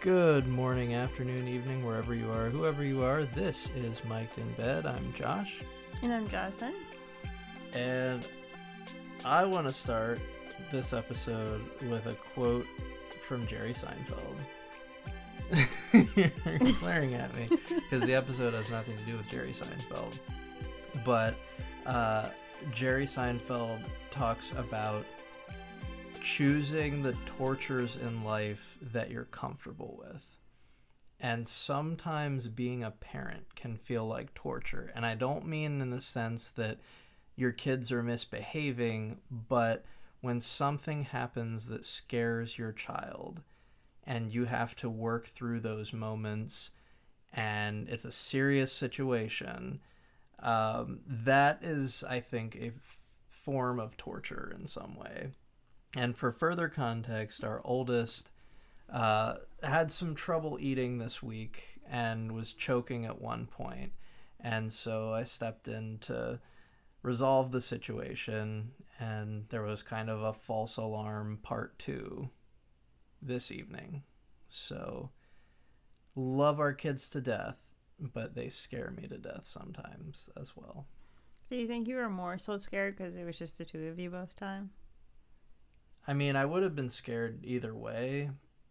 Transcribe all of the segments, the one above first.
Good morning, afternoon, evening, wherever you are, whoever you are. This is Mic'd in Bed. I'm Josh, And I'm Jazmin. and I want to start this episode with a quote from Jerry Seinfeld. You're glaring at me because the episode has nothing to do with Jerry Seinfeld. But uh, Jerry Seinfeld talks about choosing the tortures in life that you're comfortable with. And sometimes being a parent can feel like torture. And I don't mean in the sense that your kids are misbehaving, but when something happens that scares your child and you have to work through those moments and it's a serious situation, um, that is, I think, a f- form of torture in some way. And for further context, our oldest uh, had some trouble eating this week and was choking at one point. And so I stepped in to resolve the situation, and there was kind of a false alarm part two this evening. So, love our kids to death, but they scare me to death sometimes as well. Do you think you were more so scared because it was just the two of you both time? I mean, I would have been scared either way,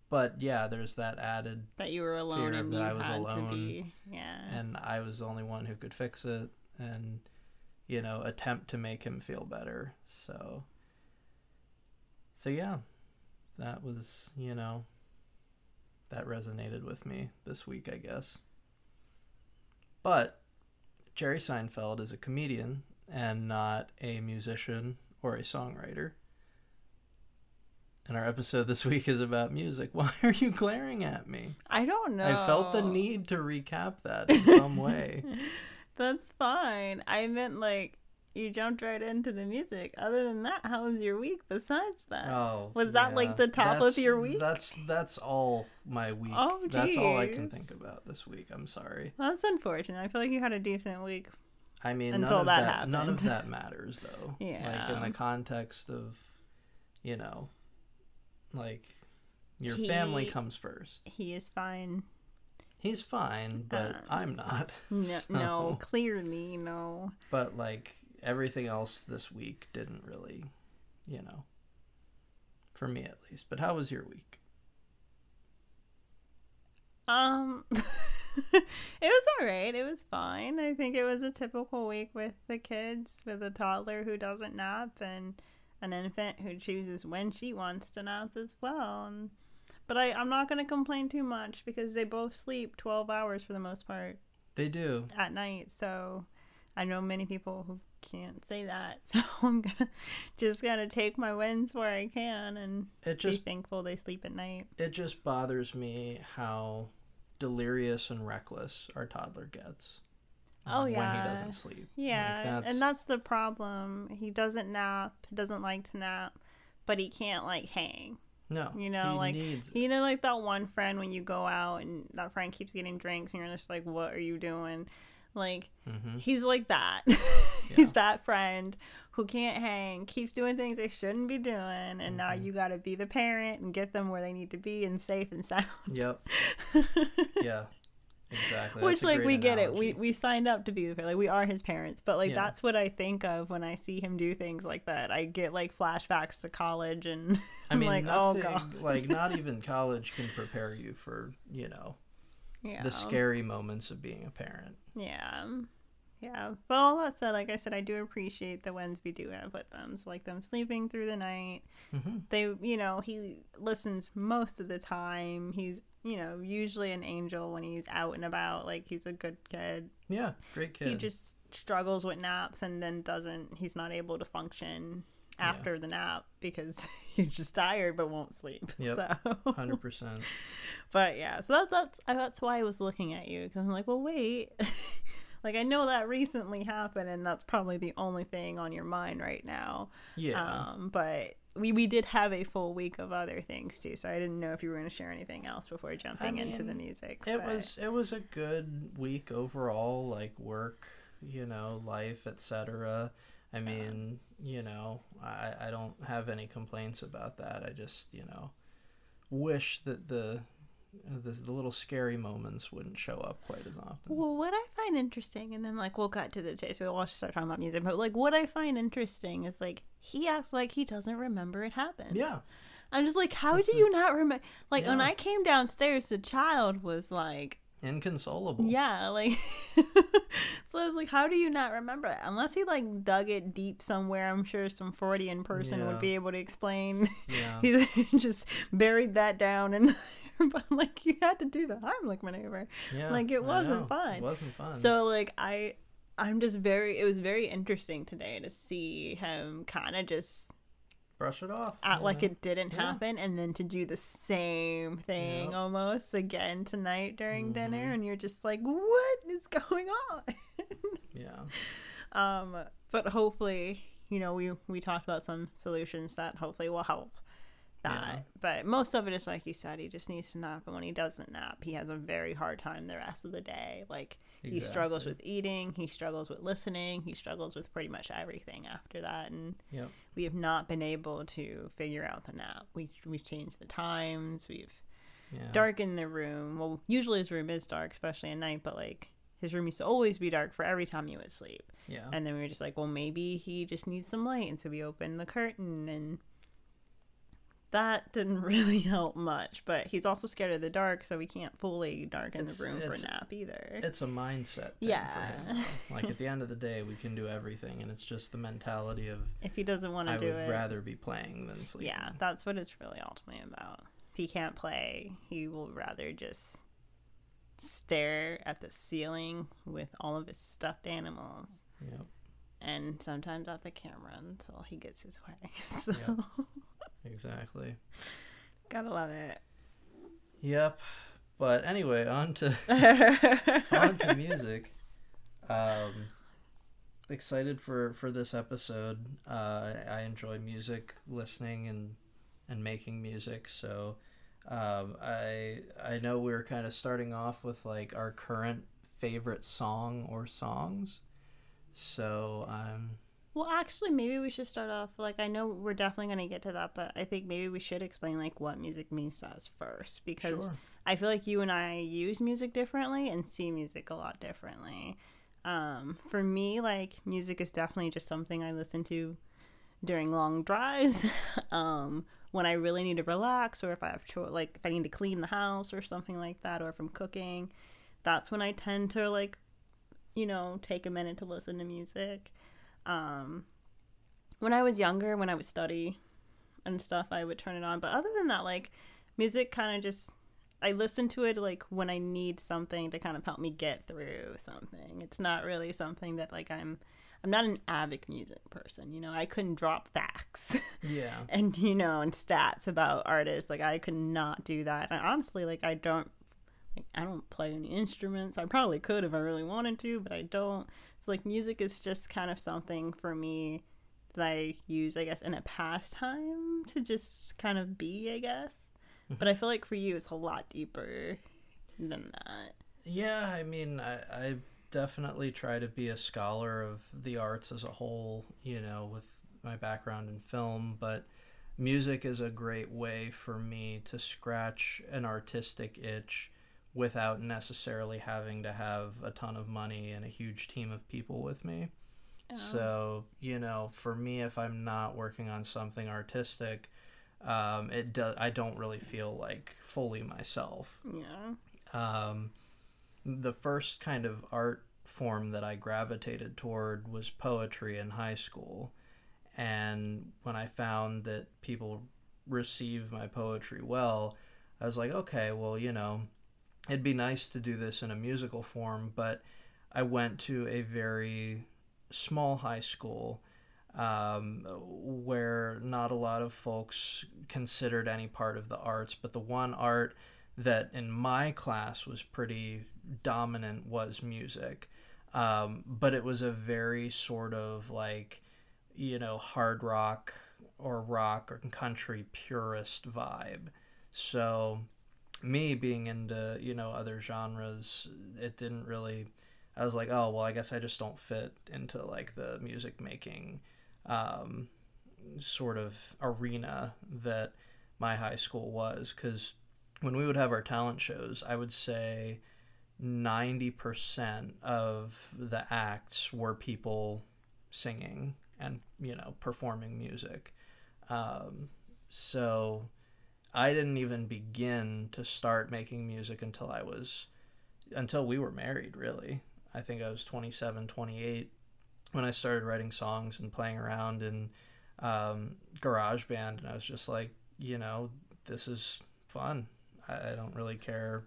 but yeah, there's that added, That you were alone and that I was alone, to be. Yeah. and I was the only one who could fix it, and you know, attempt to make him feel better. So, so yeah, that was you know, that resonated with me this week, I guess. But Jerry Seinfeld is a comedian and not a musician or a songwriter. And our episode this week is about music. Why are you glaring at me? I don't know. I felt the need to recap that in some way. That's fine. I meant like you jumped right into the music. Other than that, how was your week besides that? Oh, Was that, like, the top of your week? That's that's all my week. Oh, that's all I can think about this week. I'm sorry. That's unfortunate. I feel like you had a decent week. I mean, Until none of that that, none of that matters though. yeah. Like in the context of, you know, like your family comes first. He is fine. He's fine, but Um, I'm not. No, So- no clearly, no. But like everything else this week didn't really, you know, for me at least. But how was your week? Um, it was all right. It was fine. I think it was a typical week with the kids, with a toddler who doesn't nap and an infant who chooses when she wants to nap as well. And, but I, I'm not going to complain too much because they both sleep 12 hours for the most part They do. at night. So I know many people who can't say that. So I'm gonna just gotta take my wins where I can and It just, be thankful they sleep at night. it just bothers me how delirious and reckless our toddler gets. Oh, when yeah. he doesn't sleep. Yeah, Like, and that's the problem. He doesn't nap. He doesn't like to nap, but he can't like hang. no. you know, he like, You know, like that one friend when you go out and that friend keeps getting drinks and you're just like, "What are you doing?" Like hmm he's like that. Yeah. he's that friend who can't hang, keeps doing things they shouldn't be doing, and now Mhm. you got to be the parent and get them where they need to be and safe and sound. Yep. Yeah. Exactly. Which like we get it. We we signed up to be the parent. Like we are his parents. But like Yeah. that's what I think of when I see him do things like that. I get like flashbacks to college and I mean, like, oh god. like not even college can prepare you for you know Yeah. the scary moments of being a parent. Yeah. Yeah. But all that said, like I said, I do appreciate the wins we do have with them. So like them sleeping through the night. hmm They you know, he listens most of the time. He's you know, usually an angel when he's out and about. Like he's a good kid. Yeah, great kid. he just struggles with naps and then doesn't he's not able to function Yeah. after the nap because he's just tired but won't sleep Yep. so hundred percent. but yeah so that's that's I- that's why i was looking at you because i'm like well wait like i know that recently happened and that's probably the only thing on your mind right now Yeah. um but we, we did have a full week of other things too so i didn't know if you were going to share anything else before jumping into the music It but- was it was a good week overall, like work, you know, life, etc. I mean, you know, I I don't have any complaints about that. I just, you know, wish that the the, the little scary moments wouldn't show up quite as often. Well, what I find interesting, and then like we'll cut to the chase, but we'll start talking about music. But like, what I find interesting is like he acts like he doesn't remember it happened. Yeah, I'm just like, how It's do a- you not remember? Like when I came downstairs, the child was like, inconsolable. yeah, like. so I was like, how do you not remember it? Unless he like dug it deep somewhere, I'm sure some Freudian person Yeah. would be able to explain. yeah, He's just buried that down and. But like you had to do the Heimlich maneuver. yeah. like, it wasn't fun. It wasn't fun. So like I I'm just very it was very interesting today to see him kind of just brush it off. act like it didn't Yeah. happen and then to do the same thing Yep. almost again tonight during dinner Mhm. and you're just like what is going on? Yeah, um but hopefully, you know, we we talked about some solutions that hopefully will help that. Yeah. But most of it is like you said, he just needs to nap and when he doesn't nap, he has a very hard time the rest of the day. Like he struggles with eating he struggles with listening he struggles with pretty much everything after that and Yep. we have not been able to figure out the nap we, we've changed the times we've Yeah. darkened the room well usually his room is dark especially at night but like his room used to always be dark for every time he would sleep Yeah. and then we were just like well maybe he just needs some light and so we opened the curtain and that didn't really help much but he's also scared of the dark so we can't fully darken It's- the room for a nap either it's a mindset thing Yeah. for him. Like at the end of the day, we can do everything, and it's just the mentality of if he doesn't want to do would it rather be playing than sleeping. yeah that's what it's really ultimately about if he can't play he will rather just stare at the ceiling with all of his stuffed animals Yep. and sometimes at the camera until he gets his way so Yep. Exactly. gotta love it Yep. But anyway, on to on to music. Um, excited for for this episode. Uh, I enjoy music, listening and and making music. So um, I I know we're kind of starting off with like our current favorite song or songs. So um, well actually maybe we should start off like i know we're definitely going to get to that but i think maybe we should explain like what music means to us first because sure. I feel like you and I use music differently and see music a lot differently. Um, for me, like music is definitely just something I listen to during long drives. um, when I really need to relax, or if I have like if I need to clean the house or something like that, or if I'm cooking, that's when I tend to like, you know, take a minute to listen to music. Um, when I was younger, when I would study and stuff, I would turn it on. But other than that, like music kind of just I listen to it like when I need something to kind of help me get through something. It's not really something that like I'm I'm not an avid music person, you know. I couldn't drop facts Yeah. and you know and stats about artists. Like I could not do that. And honestly, like I don't I don't play any instruments. I probably could if I really wanted to, but I don't. It's like music is just kind of something for me that I use, I guess, in a pastime to just kind of be, I guess. Mm-hmm. But I feel like for you, it's a lot deeper than that. Yeah, I mean, I, I definitely try to be a scholar of the arts as a whole, you know, with my background in film, but music is a great way for me to scratch an artistic itch without necessarily having to have a ton of money and a huge team of people with me. So, you know, for me, if I'm not working on something artistic, um, it does. I don't really feel like fully myself yeah. um, the first kind of art form that I gravitated toward was poetry in high school. And when I found that people receive my poetry well, I was like, okay, well, you know, it'd be nice to do this in a musical form, but I went to a very small high school um, where not a lot of folks considered any part of the arts, but the one art that in my class was pretty dominant was music. Um, but it was a very sort of like, you know, hard rock or rock or country purist vibe. So, me being into, you know, other genres, it didn't really. I was like, oh, well, I guess I just don't fit into like the music making um, sort of arena that my high school was because when we would have our talent shows, I would say 90% of the acts were people singing and, you know, performing music. Um, so I didn't even begin to start making music until I was, until we were married, really. I think I was 27, 28 when I started writing songs and playing around in um, GarageBand. And I was just like, you know, this is fun. I, I don't really care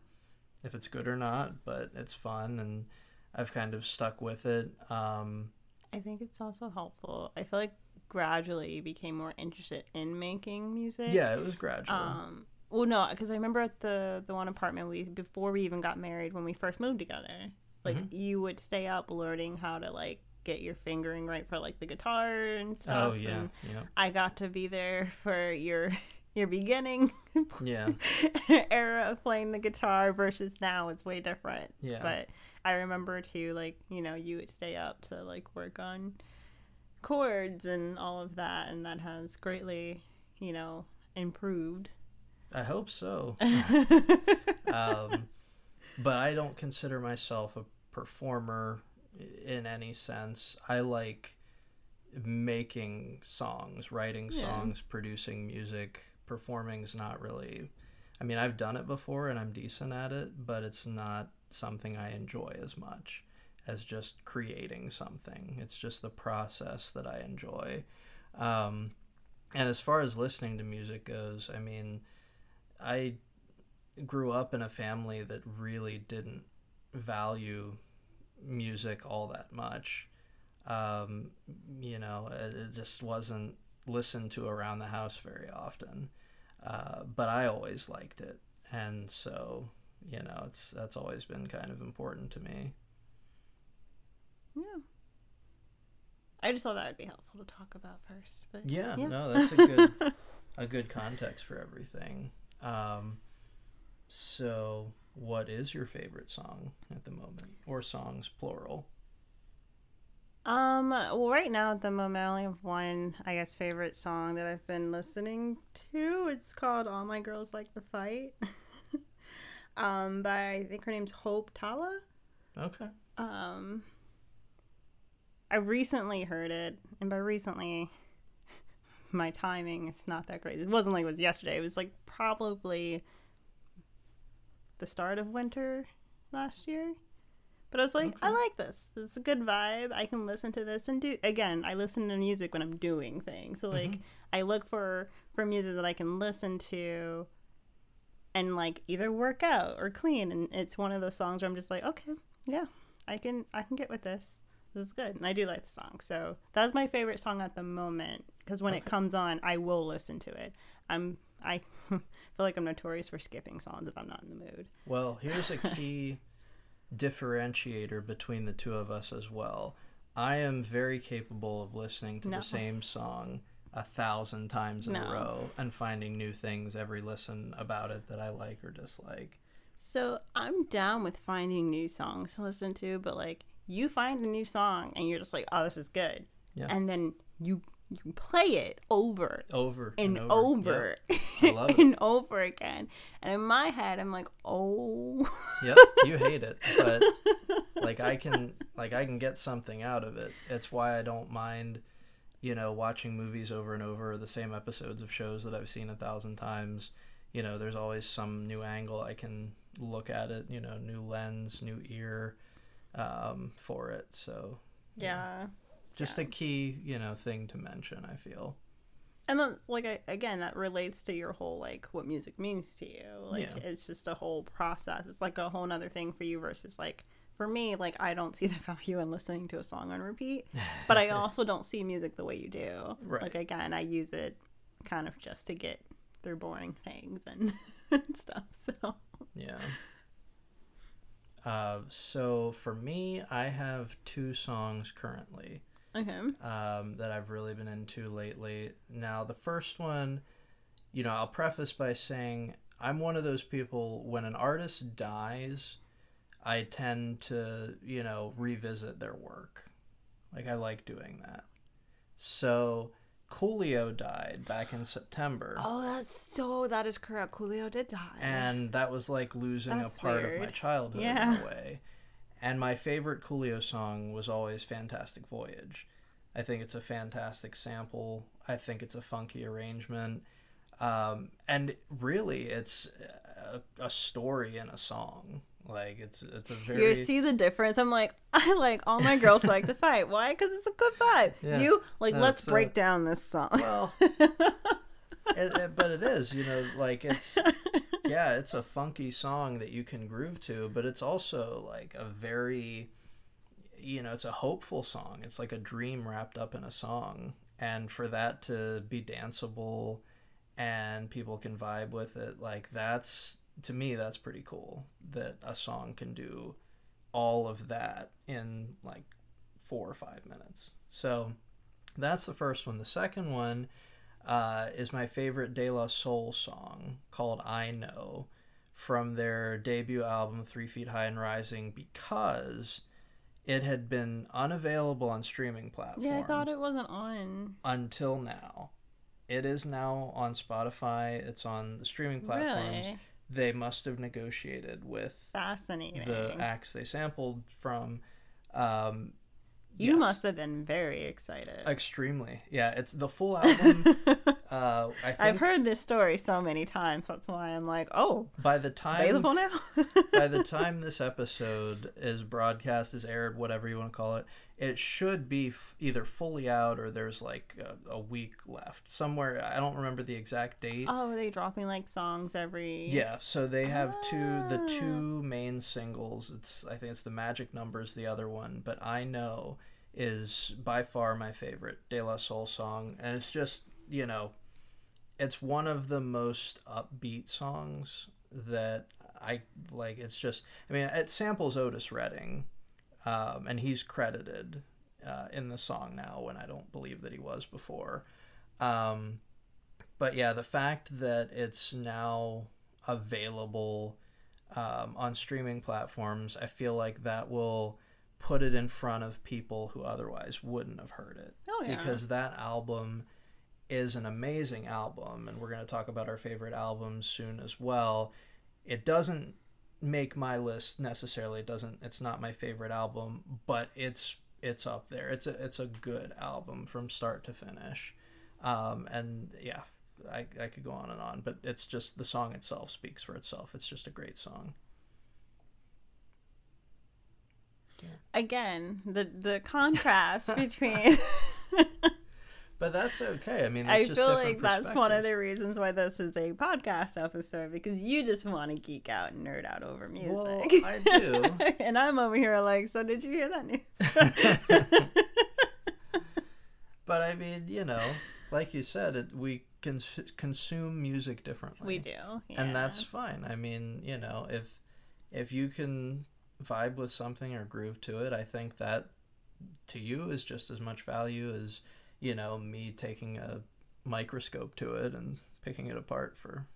if it's good or not, but it's fun. And I've kind of stuck with it. Um, I think it's also helpful. I feel like gradually became more interested in making music. yeah, it was gradual. Um, well, no, because I remember at the the one apartment we before we even got married when we first moved together, like Mm-hmm. you would stay up learning how to like get your fingering right for like the guitar and stuff. oh, yeah. and Yeah. I got to be there for your your beginning Yeah. era of playing the guitar versus now it's way different. Yeah. But I remember too, like, you know, you would stay up to like work on chords and all of that, and that has greatly, you know, improved. I hope so. um, but I don't consider myself a performer in any sense. I like making songs, writing Yeah. songs, producing music. Performing's not really. I mean, I've done it before and I'm decent at it, but it's not something I enjoy as much as just creating something. It's just the process that I enjoy. Um, and as far as listening to music goes, I mean, I grew up in a family that really didn't value music all that much. Um, you know, it, it just wasn't listened to around the house very often. Uh, but I always liked it, and so you know, it's that's always been kind of important to me. Yeah. I just thought that would be helpful to talk about first. But Yeah, Yeah. no, that's a good a good context for everything. Um, so, what is your favorite song at the moment, or songs plural? Um, well, right now at the moment, I only have one, I guess, favorite song that I've been listening to. It's called "All My Girls Like to Fight." um, by I think her name's Hope Tala. Okay. Um, I recently heard it, and by recently, my timing is not that great. It wasn't like it was yesterday. It was like probably the start of winter last year. But I was like, I like this. It's a good vibe. I can listen to this and do again. I listen to music when I'm doing things. So like, mm-hmm. I look for for music that I can listen to, and like either work out or clean. And it's one of those songs where I'm just like, okay, yeah, I can I can get with this. This is good, and I do like the song. So that's my favorite song at the moment because when it comes on, I will listen to it. I'm I feel like I'm notorious for skipping songs if I'm not in the mood. Well, here's a key differentiator between the two of us as well. I am very capable of listening to No. the same song a thousand times in No. a row and finding new things every listen about it that I like or dislike. So I'm down with finding new songs to listen to, but like you find a new song and you're just like, oh, this is good, Yeah. and then you you play it over Over and and over, I love it. and over again, and in my head I'm like, oh, Yep, you hate it, but like I can like I can get something out of it. It's why I don't mind, you know, watching movies over and over, the same episodes of shows that I've seen a thousand times. You know, there's always some new angle I can look at it, you know, new lens, new ear um, for it. So yeah. just a key, you know, thing to mention, I feel. And then, like I, again, that relates to your whole like what music means to you. Like Yeah. it's just a whole process. It's like a whole nother thing for you versus like for me. Like I don't see the value in listening to a song on repeat, but I also don't see music the way you do. Right. Like again, I use it kind of just to get through boring things and, and stuff. So Yeah. Uh, so for me, I have two songs currently. okay, um, that I've really been into lately. Now, the first one, you know, I'll preface by saying I'm one of those people when an artist dies, I tend to, you know, revisit their work. Like, I like doing that. So, Coolio died back in September. Oh, that's so. That is correct. Coolio did die. And that was like losing That's a part of my childhood Yeah. in a way. And my favorite Coolio song was always Fantastic Voyage. I think it's a fantastic sample. I think it's a funky arrangement. Um, and really, it's a, a story in a song. Like it's it's a very You see the difference? I'm like, I like all my girls like to fight. Why? Because it's a good vibe. Yeah. You like, let's That's, uh, break down this song. well, it, it- but it is, you know, like it's yeah, it's a funky song that you can groove to, but it's also like a very you know, it's a hopeful song. It's like a dream wrapped up in a song, and for that to be danceable and people can vibe with it, like that's to me that's pretty cool that a song can do all of that in like 4 or 5 minutes. So, that's the first one. The second one uh, is my favorite De La Soul song called Eye Know from their debut album Three Feet High and Rising because it had been unavailable on streaming platforms yeah, I thought it wasn't on. until now. It is now on Spotify, it's on the streaming platforms. Really They must have negotiated with fascinating. the acts they sampled from. Um, you yes. must have been very excited. Extremely. Yeah, it's the full album. uh, I think I've heard this story so many times. That's why I'm like, oh, by the it's time available now. by the time this episode is broadcast, is aired, whatever you want to call it, it should be f- either fully out or there's like a, a week left somewhere. I don't remember the exact date. oh, are they dropping like songs every? Yeah, so they have two the Ah. two main singles. It's I think it's the Magic Numbers, the other one, but Eye Know is by far my favorite De La Soul song, and it's just you know, it's one of the most upbeat songs that I like. It's just I mean it samples Otis Redding, um, and he's credited uh, in the song now when I don't believe that he was before. Um, but yeah, the fact that it's now available um, on streaming platforms, I feel like that will put it in front of people who otherwise wouldn't have heard it. Oh yeah. Because that album is an amazing album, and we're going to talk about our favorite albums soon as well. It doesn't make my list necessarily. It doesn't. It's not my favorite album, but it's it's up there. It's a it's a good album from start to finish, um, and yeah, I I could go on and on, but it's just the song itself speaks for itself. It's just a great song. Again, the the contrast between. But that's okay. I mean, I feel like that's one of the reasons why this is a podcast episode because you just want to geek out and nerd out over music. Well, I do. and I'm over here like, so did you hear that news? But I mean, you know, like you said, it, we cons- consume music differently. we do, yeah. and that's fine. I mean, you know, if if you can vibe with something or groove to it, I think that to you is just as much value as you know me taking a microscope to it and picking it apart for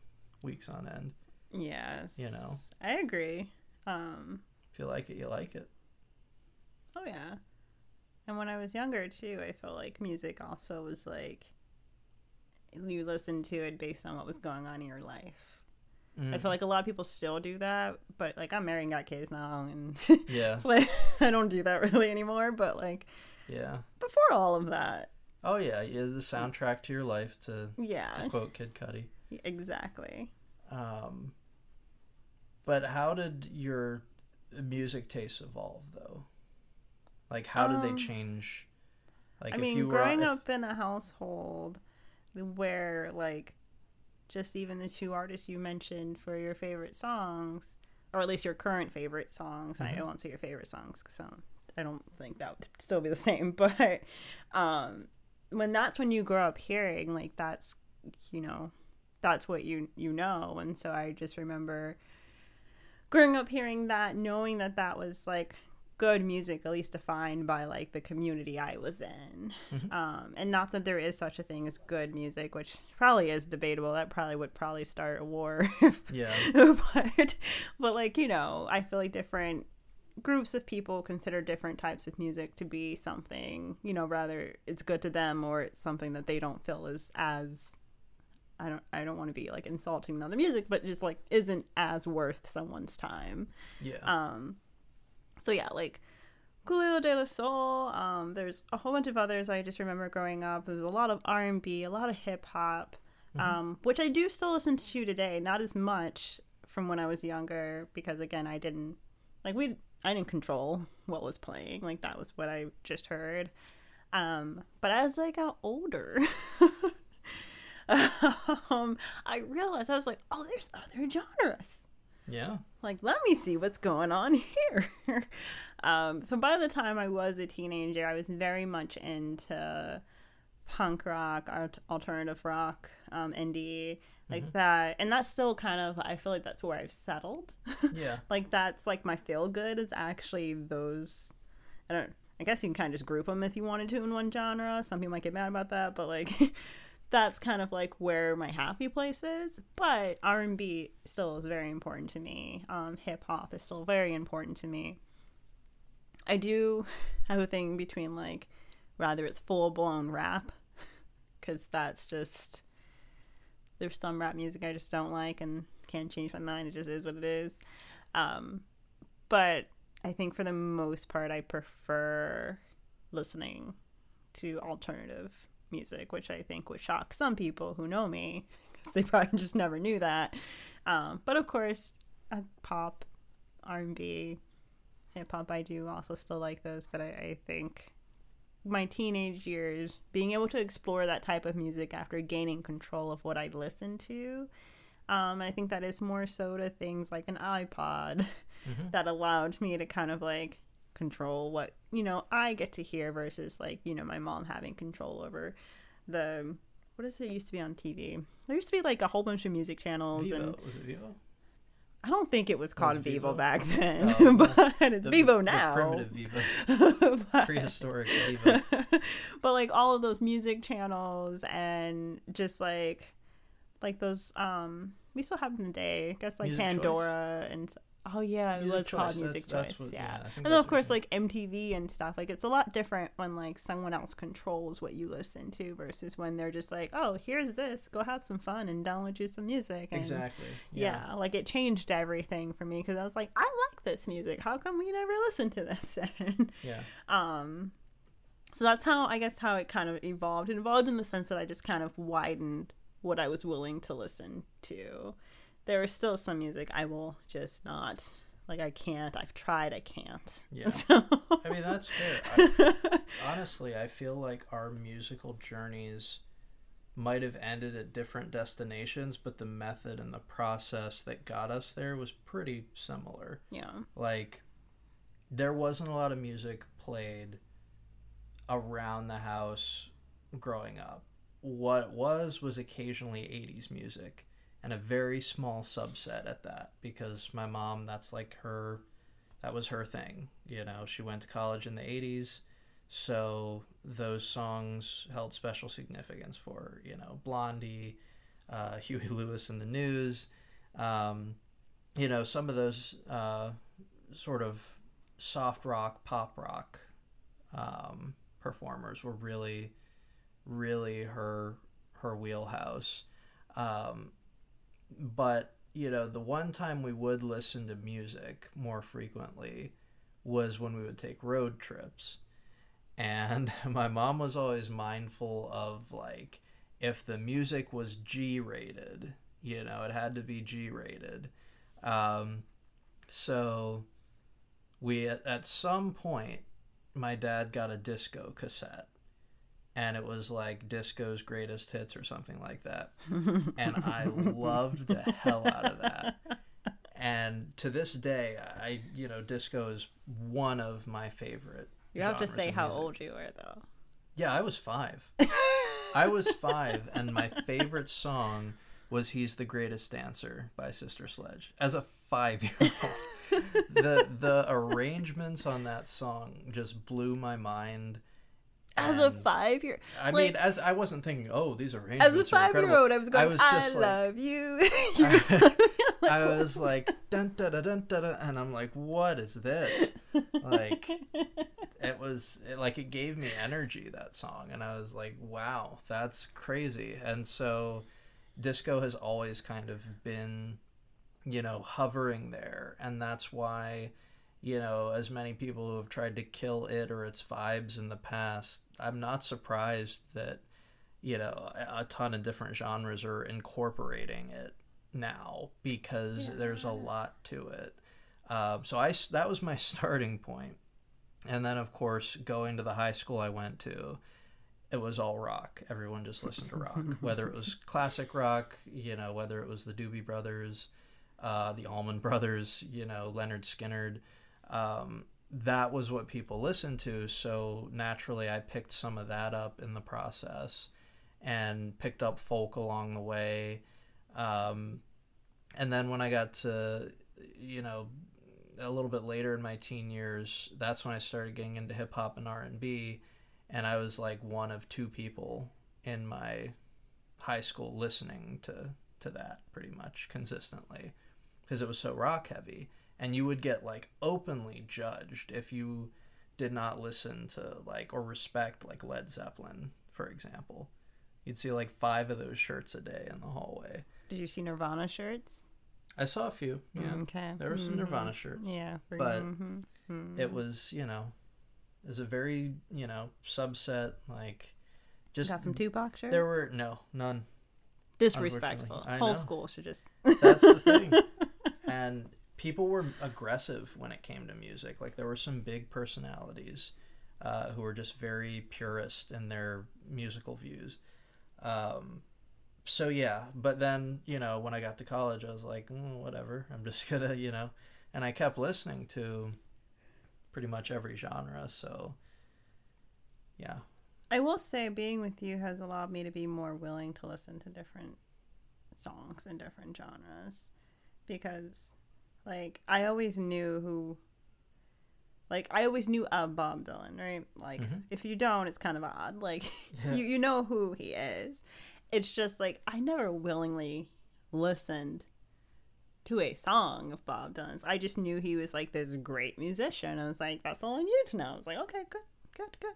weeks on end. yes. you know. I agree. Um, If you like it, you like it. oh yeah. And when I was younger too, I felt like music also was like you listened to it based on what was going on in your life. I Mm, feel like a lot of people still do that, but like I'm married and got kids now, and yeah, like I don't do that really anymore. But like yeah. before all of that, Oh yeah, yeah. The soundtrack to your life, to, yeah, to quote Kid Cudi. exactly. Um, but how did your music tastes evolve though? Like, how did Um, they change? Like, I if mean, you were growing if- up in a household where like just even the two artists you mentioned for your favorite songs, or at least your current favorite songs, I Mhm. won't say your favorite songs because I don't think that would still be the same. But um, when that's when you grow up hearing like that's you know that's what you you know, and so I just remember growing up hearing that, knowing that that was like good music, at least defined by like the community I was in. Mhm. Um, and not that there is such a thing as good music, which probably is debatable. That probably would probably start a war. yeah, but, but like you know, I feel like different groups of people consider different types of music to be something, you know, rather it's good to them or it's something that they don't feel is as I don't I don't want to be like insulting another music, but just like isn't as worth someone's time. Yeah. Um so yeah, like Coolio De La Soul, um, there's a whole bunch of others I just remember growing up. There's a lot of R and B, a lot of hip hop, um, which I do still listen to today, not as much from when I was younger, because again I didn't like we I didn't control what was playing. Like that was what I just heard. Um, but as I got older, um, I realized I was like, oh, there's other genres. yeah. Like, let me see what's going on here. um, so by the time I was a teenager, I was very much into punk rock, alt- alternative rock, um, indie, like that. And that's still kind of, I feel like that's where I've settled. Yeah. like that's like my feel good is actually those i don't i guess you can kind of just group them if you wanted to in one genre some people might get mad about that but like that's kind of like where my happy place is but r&b still is very important to me um, hip-hop is still very important to me i do have a thing between like rather it's full-blown rap because that's just there's some rap music I just don't like and can't change my mind. It just is what it is. Um, but I think for the most part, I prefer listening to alternative music, which I think would shock some people who know me because they probably just never knew that. Um, but of course, uh, pop, R and B, hip hop, I do also still like those. But I, I think my teenage years, being able to explore that type of music after gaining control of what I listen to. Um, and I think that is more so to things like an iPod that allowed me to kind of like control what, you know, I get to hear versus like, you know, my mom having control over the, what does it used to be on TV? There used to be like a whole bunch of music channels Vevo. and Was it Vevo? I don't think it was called it Vevo, Vevo? back then, Oh, but it's The- Vevo now. primitive Vevo. But- Prehistoric Vevo. but like all of those music channels and just like like those um we still have them today. I guess like Music Choice? Pandora and oh yeah, it Music was called Music that's- Choice. that's what- yeah. yeah, and then of course like MTV and stuff. Like it's a lot different when like someone else controls what you listen to versus when they're just like, Oh, here's this, go have some fun and download you some music and Exactly. yeah. like it changed everything for me because I was like, I like this music. How come we never listened to this? and Yeah. um so that's how i guess how it kind of evolved it evolved in the sense that i just kind of widened what i was willing to listen to there is still some music i will just not like i can't i've tried i can't Yeah. so I mean, that's fair. I, honestly, I feel like our musical journeys might have ended at different destinations, but the method and the process that got us there was pretty similar. yeah Like, there wasn't a lot of music played around the house growing up. What was was occasionally 80s music and a very small subset at that because my mom that's like her that was her thing. You know, she went to college in the 80s, so those songs held special significance for her. You know, Blondie, uh, Huey Lewis and the News. Um, you know, some of those uh, sort of soft rock, pop rock um, performers were really, really her her wheelhouse. Um, but you know, the one time we would listen to music more frequently was when we would take road trips. And my mom was always mindful of like if the music was G rated, you know, it had to be G rated. Um, so we at, at some point my dad got a disco cassette and it was like disco's greatest hits or something like that. And i loved the hell out of that. And to this day i you know disco is one of my favorite you have to say how old you were though. Yeah i was five. I was five and my favorite song was he's the greatest dancer by sister sledge as a five year old the the arrangements on that song just blew my mind As a five year, I like- mean, as I wasn't thinking, oh, these arrangements as a are five year old I was going, I, was just like- love you. I was like, dun dun dun dun dun, dun, and I'm like, what is this? Like, it was it, like it gave me energy that song, and I was like, wow, that's crazy. And so, disco has always kind of been, you know, hovering there, and that's why, you know, as many people who have tried to kill it or its vibes in the past, I'm not surprised that. You know, a ton of different genres are incorporating it now because there's a lot to it. Um, so I that was my starting point, and then of course going to the high school I went to, it was all rock. Everyone just listened to rock, whether it was classic rock, you know, whether it was the Doobie Brothers, uh, the Allman Brothers, you know, Lynyrd Skynyrd. Um, that was what people listened to. So naturally, I picked some of that up in the process, and picked up folk along the way. Um, and then when I got to, you know, a little bit later in my teen years, that's when I started getting into hip hop and R and B, and I was like one of two people in my high school listening to to that pretty much consistently because it was so rock heavy, and you would get like openly judged if you did not listen to like or respect like Led Zeppelin, for example. You'd see like five of those shirts a day in the hallway. Did you see Nirvana shirts? I saw a few. Yeah, Okay. there were some Mhm. Nirvana shirts. Yeah. but mhm, mhm. It was, you know, it was a very, you know, subset. Like, just got some Tupac shirts. there were no none. disrespectful. Whole school should just. That's the thing. and people were aggressive when it came to music. Like there were some big personalities uh, who were just very purist in their musical views. Um, so yeah, but then you know when I got to college, I was like, mm, whatever. I'm just gonna you know, and I kept listening to pretty much every genre. So yeah, I will say, being with you has allowed me to be more willing to listen to different songs and different genres because, like, I always knew who. Like I always knew of Bob Dylan, right? Like Mhm. if you don't, it's kind of odd. Like Yeah. you you know who he is. It's just like I never willingly listened to a song of Bob Dylan's. I just knew he was like this great musician. I was like, that's all I needed to know. I was like, okay, good, good, good,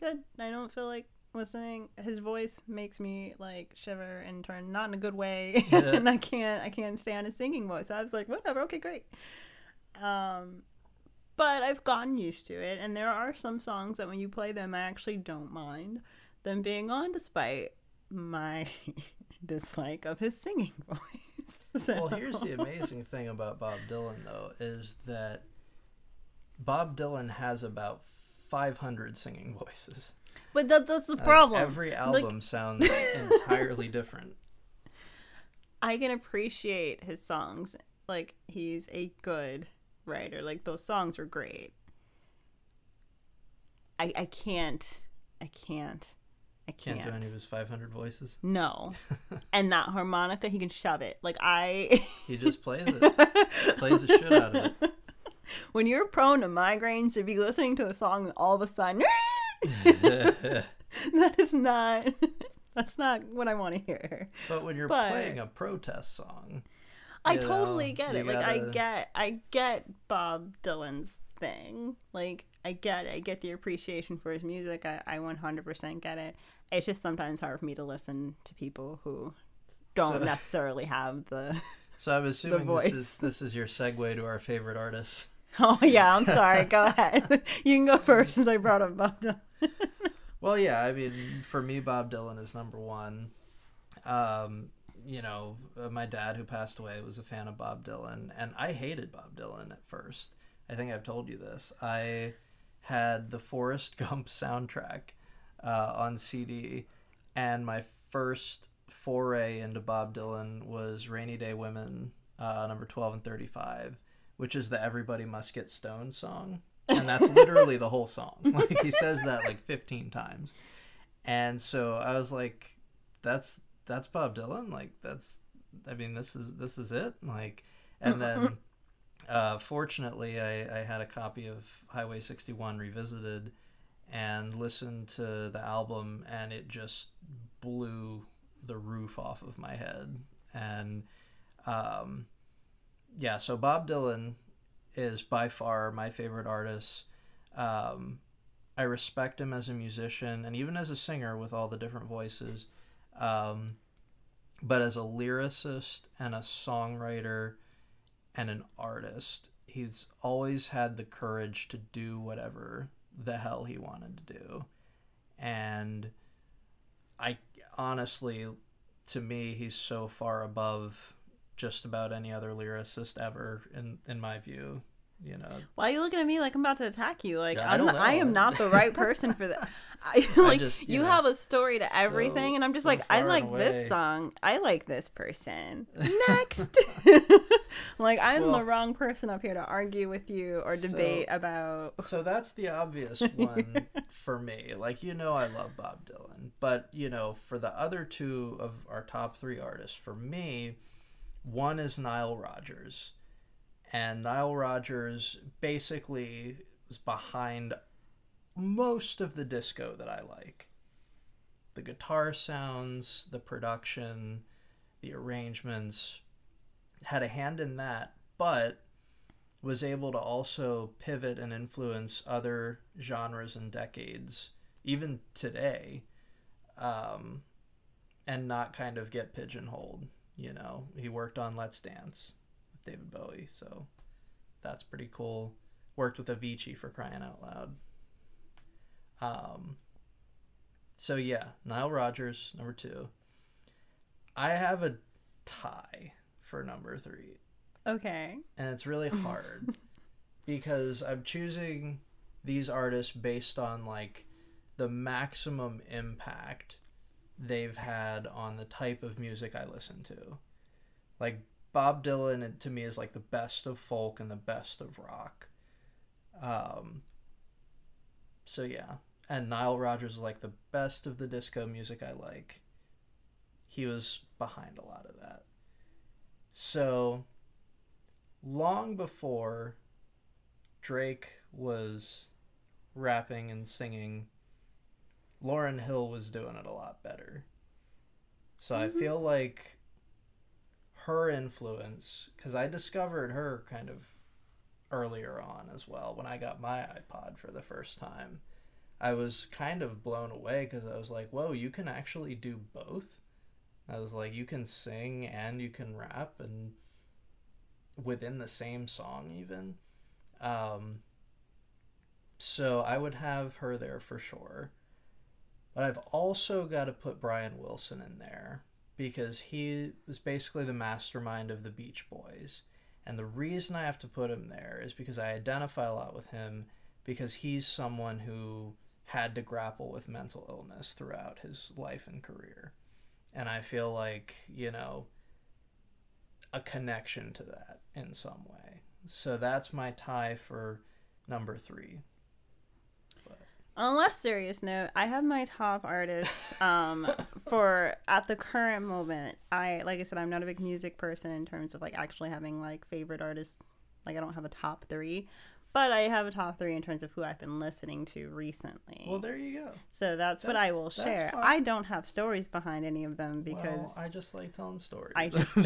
good. I don't feel like listening. His voice makes me like shiver and turn, not in a good way, Yeah. and I can't, I can't stand his singing voice. So I was like, whatever, okay, great. Um, but I've gotten used to it, and there are some songs that when you play them, I actually don't mind them being on, despite my dislike of his singing voice. So- Well, here's the amazing thing about Bob Dylan, though, is that Bob Dylan has about 500 singing voices. But that, that's the Like, problem. every Like, album sounds entirely different. I can appreciate his songs. Like he's a good writer. Like those songs were great. I I can't. I can't. I can't. Can't do any of his 500 voices. No. and that harmonica, he can shove it. Like I He just plays it. plays the shit out of it. when you're prone to migraines to be listening to a song and all of a sudden that is not that's not what I want to hear. but when you're But- playing a protest song, I totally know, get it. Like I gotta- get I get Bob Dylan's thing. Like I get it. I get the appreciation for his music. I, I 100% get it. It's just sometimes hard for me to listen to people who don't So- necessarily have the So I'm assuming this is this is your segue to our favorite artists. Oh yeah, I'm sorry. Go ahead. You can go first since I brought up Bob Dylan. Well, yeah, I mean, for me, Bob Dylan is number one. Um, you know, uh, my dad, who passed away, was a fan of Bob Dylan, and I hated Bob Dylan at first. I think I've told you this. I had the Forrest Gump soundtrack uh, on CD, and my first foray into Bob Dylan was Rainy Day Women, uh, number 12 and 35, which is the Everybody Must Get Stoned song and that's literally the whole song. Like he says that like 15 times. And so I was like that's that's Bob Dylan, like that's I mean this is this is it. Like and then uh fortunately I I had a copy of Highway 61 revisited and listened to the album, and it just blew the roof off of my head. And um, yeah, so Bob Dylan is by far my favorite artist. Um, I respect him as a musician and even as a singer with all the different voices. Um, but as a lyricist and a songwriter and an artist, he's always had the courage to do whatever the hell he wanted to do. And I honestly, to me, he's so far above just about any other lyricist ever, in, in my view you know. Why are you looking at me like I'm about to attack you? Like Yeah, I I'm, not- I am not the right person for that. I, like just, you, you know, have a story to everything, so- and I'm just so like, I like this song. I like this person. Next, like I'm Well- the wrong person up here to argue with you or So- debate about. So that's the obvious one for me. Like you know, I love Bob Dylan, but you know, for the other two of our top three artists, for me, one is Nile Rodgers, and Nile Rodgers basically was behind most of the disco that I like. The guitar sounds, the production, the arrangements had a hand in that, but was able to also pivot and influence other genres and decades, even today, um, and not kind of get pigeonholed. You know, he worked on Let's Dance with David Bowie, so that's pretty cool. Worked with Avicii for crying out loud. Um, so yeah, Nile Rodgers, number two. I have a tie for number three Okay. and it's really hard because I'm choosing these artists based on like the maximum impact they've had on the type of music I listen to. Like Bob Dylan to me is like the best of folk and the best of rock. Um so yeah, and Nile Rodgers is like the best of the disco music I like. He was behind a lot of that. So long before Drake was rapping and singing, Lauryn Hill was doing it a lot better. So I feel like her influence, because I discovered her kind of earlier on as well when I got my iPod for the first time. I was kind of blown away because I was like, whoa, you can actually do both. I was like, you can sing and you can rap, and within the same song even um so i would have her there for sure but i've also got to put brian wilson in there because he was basically the mastermind of the beach boys and the reason i have to put him there is because i identify a lot with him because he's someone who had to grapple with mental illness throughout his life and career and i feel like you know a connection to that in some way. So that's my tie for number three. On a less serious note, I have my top artist um, for at the current moment. I like I said, I'm not a big music person in terms of like actually having like favorite artists. Like I don't have a top three, but I have a top three in terms of who I've been listening to recently. Well, there you go. so that's, what I will share. fine. I don't have stories behind any of them because well, I just like telling stories. I just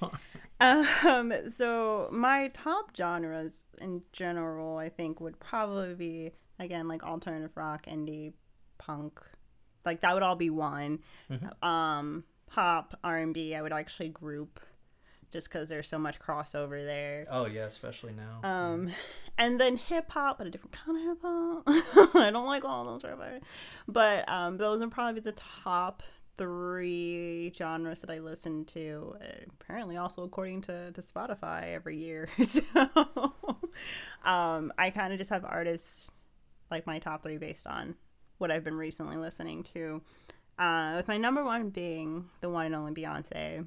don't. Um, so my top genres in general, I think, would probably be again like alternative rock, indie, punk, like that would all be one. Mhm. Um, pop, R and B, I would actually group, just because there's so much crossover there. oh yeah, especially now. Um, and then hip hop, but a different kind of hip hop. I don't like all those but um, those are probably the top three genres that I listen to. Apparently, also according to to Spotify every year. so, um, I kind of just have artists like my top three based on what I've been recently listening to. Uh, with my number one being the one and only Beyonce.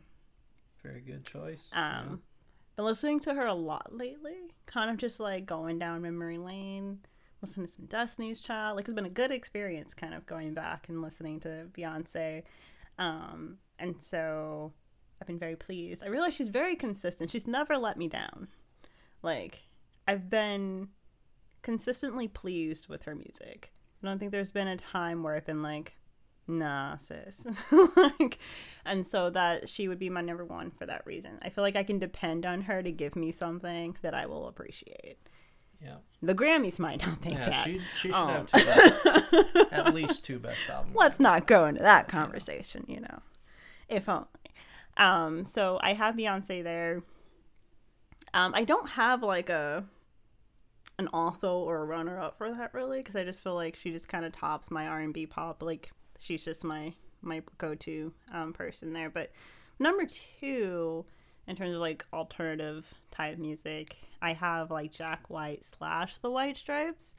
Very good choice. Um, been listening to her a lot lately. Kind of just like going down memory lane, listening to some Destiny's Child. Like it's been a good experience, kind of going back and listening to Beyonce. Um, and so I've been very pleased. I realize she's very consistent. She's never let me down. Like I've been consistently pleased with her music. I don't think there's been a time where I've been like, nah, sis. like, and so that she would be my number one for that reason. I feel like I can depend on her to give me something that I will appreciate. Yeah. The Grammys might not think Yeah, that. she, she should Um. have two best, at least two best albums. Let's not go into that conversation, you know. If only. Um, so I have Beyonce there. Um, I don't have like a an also or a runner up for that really because I just feel like she just kind of tops my R and B pop. Like she's just my my go to um, person there. But number two, in terms of like alternative type music, I have like Jack White slash the White Stripes.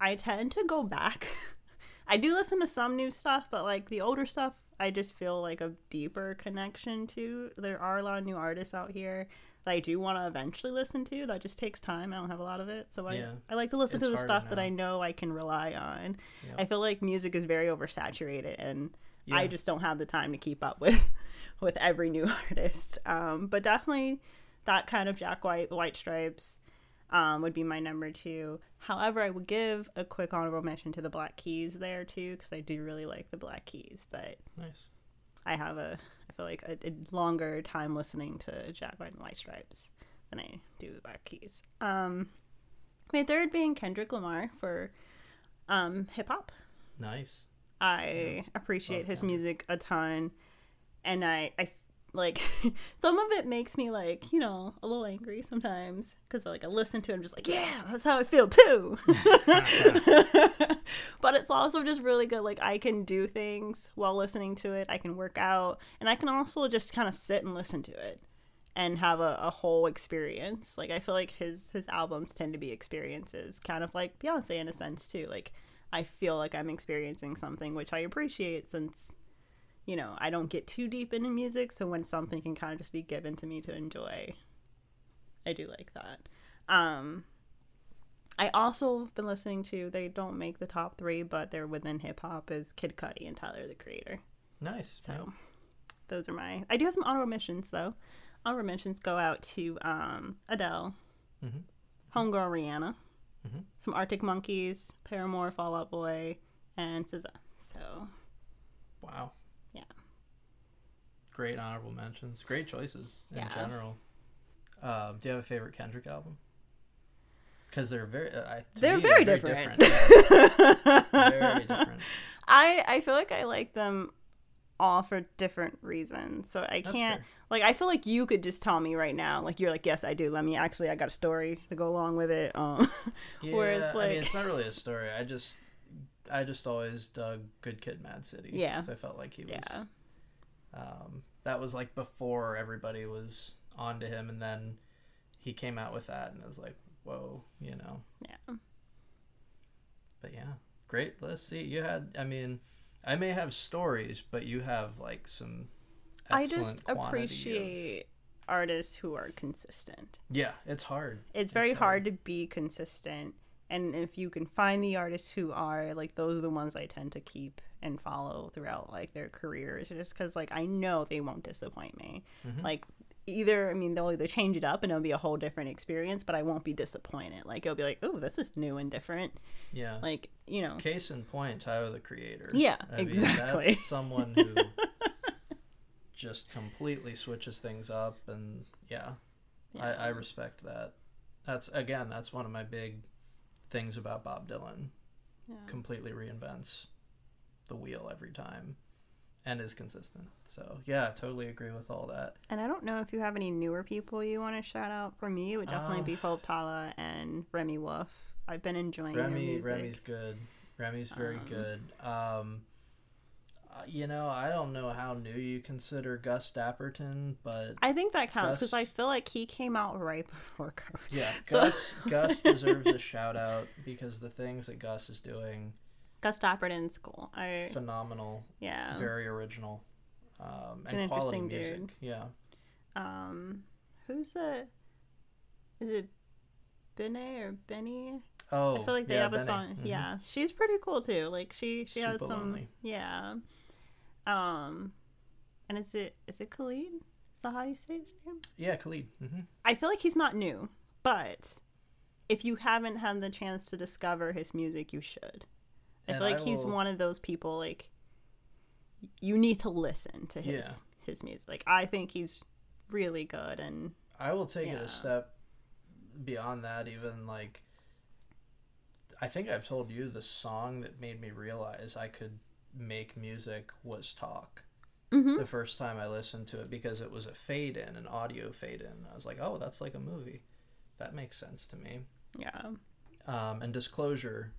I tend to go back. I do listen to some new stuff, but like the older stuff, I just feel like a deeper connection to. There are a lot of new artists out here that I do want to eventually listen to. That just takes time. I don't have a lot of it, so I Yeah. I like to listen It's to the stuff that. I know I can rely on. Yep. I feel like music is very oversaturated, and I just don't have the time to keep up with with every new artist. Um, but definitely that kind of Jack White, the White Stripes, um, would be my number two. However, I would give a quick honorable mention to the Black Keys there too, because I do really like the Black Keys. But Nice. I have a, I feel like a, a longer time listening to Jack White and the White Stripes than I do the Black Keys. Um, my third being Kendrick Lamar for um, hip hop. Nice. I appreciate Love his Kendrick. music a ton, and I I like some of it makes me like you know a little angry sometimes because like I listen to it, I'm just like yeah that's how I feel too. but it's also just really good. Like I can do things while listening to it. I can work out, and I can also just kind of sit and listen to it and have a, a whole experience. Like I feel like his his albums tend to be experiences, kind of like Beyonce in a sense too. Like I feel like I'm experiencing something, which I appreciate since you know I don't get too deep into music. So when something can kind of just be given to me to enjoy, I do like that. Um, I also been listening to. They don't make the top three, but they're within hip hop. Is Kid Cudi and Tyler the Creator. Nice. So yeah. those are my. I do have some honorable mentions though. Honorable mentions go out to um, Adele, Mhm. Homegirl Rihanna, Mhm. some Arctic Monkeys, Paramore, Fall Out Boy, and SZA. So Wow. Great honorable mentions. Great choices in Yeah. general. Um, do you have a favorite Kendrick album? Because they're very, uh, they're me, very, they're different. yeah. very different. I I feel like I like them all for different reasons. So I That's can't fair. like I feel like you could just tell me right now, like you're like, yes, I do. Let me actually, I got a story to go along with it. Um, Yeah, where it's I mean, it's not really a story. I just, I just always dug Good Kid, Mad City. Yeah. So I felt like he was. Yeah. Um, that was like before everybody was onto him, and then he came out with that, and it was like, whoa, you know. yeah, But yeah, great. Let's see. You had, I mean, I may have stories, but you have like some. I just quantity of- appreciate artists who are consistent. Yeah, it's hard. It's very It's hard. hard. to be consistent, and if you can find the artists who are like those are the ones I tend to keep and follow throughout like their careers, just because like I know they won't disappoint me. Mhm. Like either I mean they'll either change it up and it'll be a whole different experience, but I won't be disappointed. Like it'll be like, oh, this is new and different. Yeah. Like you know, Case in point, Tyler the Creator. Yeah, I mean, exactly. That's someone who just completely switches things up, and yeah, I, I respect that. That's again, that's one of my big things about Bob Dylan. Yeah. Completely reinvents the wheel every time, and is consistent. So yeah, totally agree with all that. And I don't know if you have any newer people you want to shout out. For me, it would definitely Um, be Hope Tala and Remi Wolf. I've been enjoying their Remi, music. Remi's good. Remi's very Um, good. Um, uh, you know, I don't know how new you consider Gus Dapperton, but I think that counts because I feel like he came out right before COVID. yeah, So- Gus Gus deserves a shout out because the things that Gus is doing Gus in school, I phenomenal, yeah. very original, um, He's an and quality interesting music. dude. Yeah, Um, who's the? Is it Benny or Benny? oh, I feel like they yeah, have a Benny. song. Mhm. Yeah, she's pretty cool too. Like she she has some. lonely. Yeah. Um, and is it is it Khalid? Is that how you say his name? yeah, Khalid. Mm-hmm. I feel like he's not new, but if you haven't had the chance to discover his music, you should. I And feel like I he's will- one of those people like you need to listen to his Yeah. his music. Like I think he's really good and I will take it a step beyond that. Even like, I think I've told you the song that made me realize I could make music was talk. Mhm. The first time I listened to it because it was a fade in, an audio fade in. I was like, oh, that's like a movie. That makes sense to me. yeah. Um, and Disclosure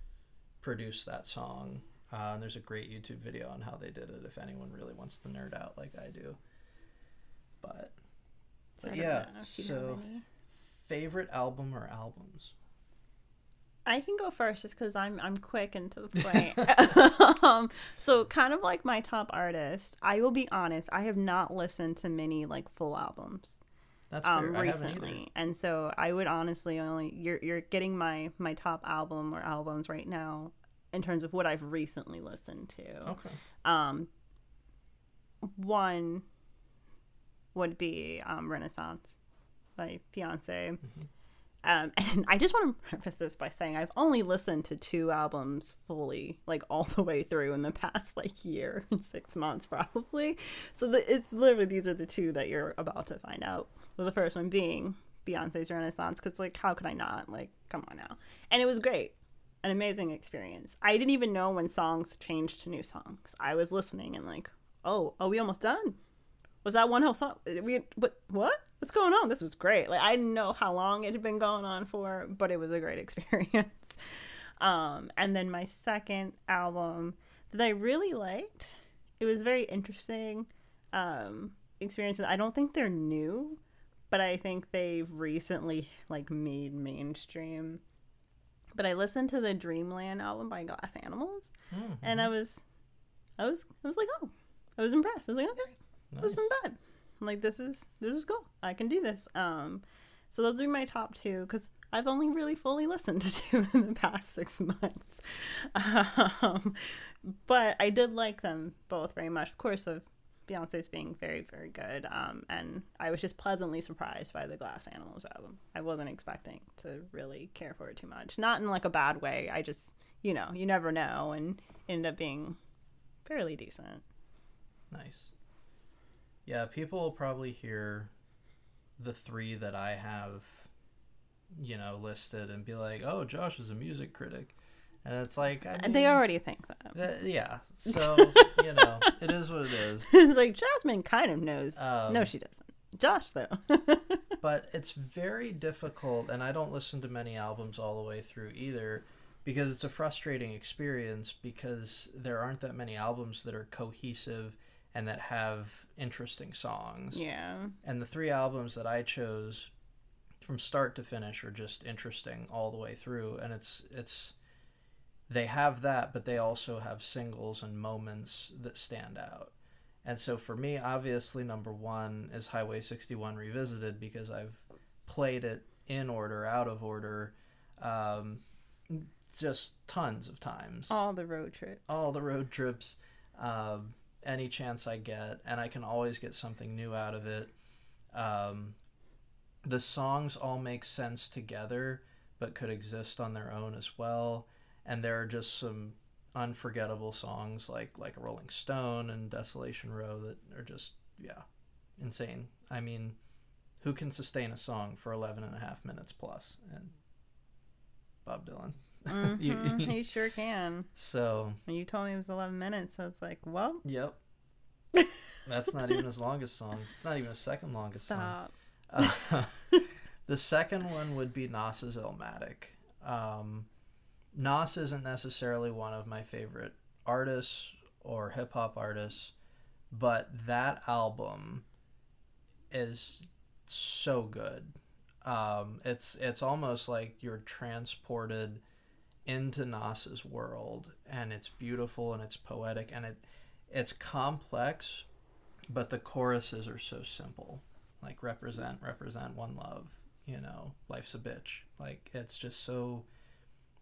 produced that song. Uh, and there's a great YouTube video on how they did it if anyone really wants to nerd out like I do. But, So but yeah, know if you have so favorite album or albums? I can go first just because I'm I'm quick and to the point. um, so kind of like my top artist, I will be honest, I have not listened to many like full albums That's um recently, and so I would honestly only you're you're getting my my top album or albums right now in terms of what I've recently listened to. Okay. Um, one would be um, Renaissance by Beyonce. Mm-hmm. Um, and I just want to preface this by saying I've only listened to two albums fully, like all the way through in the past like year, and six months probably. So the, it's literally these are the two that you're about to find out. The first one being Beyonce's Renaissance, because like how could I not? Like, come on now. And it was great, an amazing experience. I didn't even know when songs changed to new songs. I was listening and like, oh, are we almost done? Was that one whole song? We what what? What's going on? This was great. Like I didn't know how long it had been going on for, but it was a great experience. Um, and then my second album that I really liked. It was very interesting um, experiences. I don't think they're new, but I think they've recently like made mainstream. But I listened to the Dreamland album by Glass Animals, Mhm. and I was, I was, I was like, oh, I was impressed. I was like, okay, Nice. this isn't bad. I'm like, this is this is cool. I can do this. Um, so those are my top two because I've only really fully listened to two in the past six months. Um, but I did like them both very much. Of course, of Beyonce's being very very good. Um, and I was just pleasantly surprised by the Glass Animals album. I wasn't expecting to really care for it too much. Not in like a bad way. I just you know you never know and ended up being fairly decent. Nice. Yeah, people will probably hear the three that I have, you know, listed and be like, "Oh, Josh is a music critic," and it's like, I And they already think that. that- yeah. So you know, it is what it is. it's like Jazmin kind of knows. Um, no, she doesn't. Josh though. but it's very difficult and i don't listen to many albums all the way through either because it's a frustrating experience because there aren't that many albums that are cohesive and that have interesting songs yeah. and the three albums that i chose from start to finish are just interesting all the way through and it's it's they have that but they also have singles and moments that stand out and so for me obviously number one is highway 61 revisited because i've played it in order out of order um, just tons of times All the road trips. all the road trips, um, any chance I get, and I can always get something new out of it. Um, the songs all make sense together, but could exist on their own as well. And there are just some unforgettable songs like like Rolling Stone and Desolation Row that are just yeah insane. I mean, who can sustain a song for 11 and a half minutes plus? And Bob Dylan. You- Mhm, he sure can. So you told me it was 11 minutes, so it's like, well, Yep. That's not even his longest song. It's not even his second longest stop. song. Uh, the second one would be Nas's Illmatic. Um, Nas isn't necessarily one of my favorite artists or hip hop artists, but that album is so good. Um, it's it's almost like you're transported into Nas's world, and it's beautiful and it's poetic and it it's complex, but the choruses are so simple. Like represent, represent one love. You know, life's a bitch. Like it's just so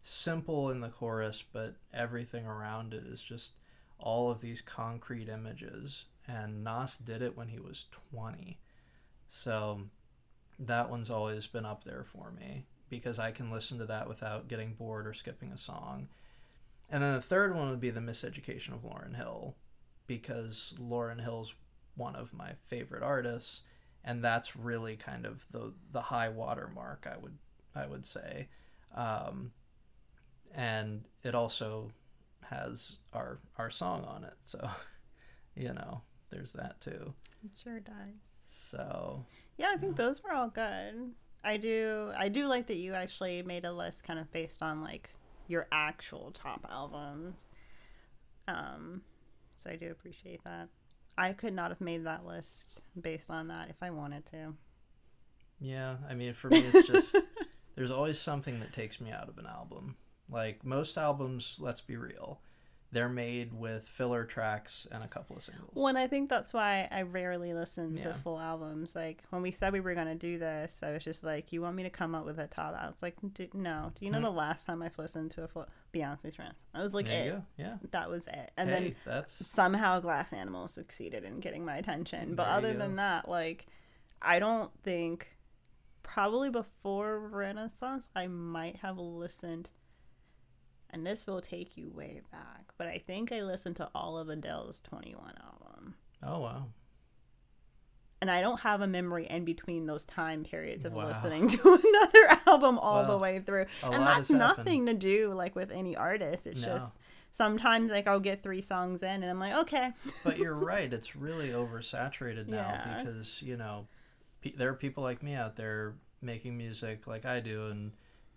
simple in the chorus, but everything around it is just all of these concrete images. And Nas did it when he was 20. So that one's always been up there for me because I can listen to that without getting bored or skipping a song. and then the third one would be the Miseducation of Lauryn Hill, because Lauryn Hill's one of my favorite artists, and that's really kind of the the high water mark. I would I would say, um, and it also has our our song on it, so you know there's that too. It sure does. So Yeah, I think those were all good. I do I do like that you actually made a list kind of based on like your actual top albums. Um so I do appreciate that. I could not have made that list based on that if I wanted to. Yeah, I mean, for me, it's just there's always something that takes me out of an album. Like most albums, let's be real, they're made with filler tracks and a couple of singles. Well, and I think that's why I rarely listen to full albums. Like when we said we were gonna do this, I was just like, "You want me to come up with a top?" I was like, "D- "No." Do you know Hmm. the last time I've listened to a full Beyonce's Friends? I was like, it. Yeah. That was it. And hey, then that's somehow Glass Animal succeeded in getting my attention. But There other than that, like, I don't think probably before Renaissance I might have listened. And this will take you way back, but I think I listened to all of Adele's 21 album. oh wow. And I don't have a memory in between those time periods of Wow. listening to another album all the way through. And that's nothing to do like with any artist. It's No. just sometimes like I'll get three songs in and I'm like, okay. But you're right; it's really oversaturated now Yeah. because you know pe- there are people like me out there making music like I do and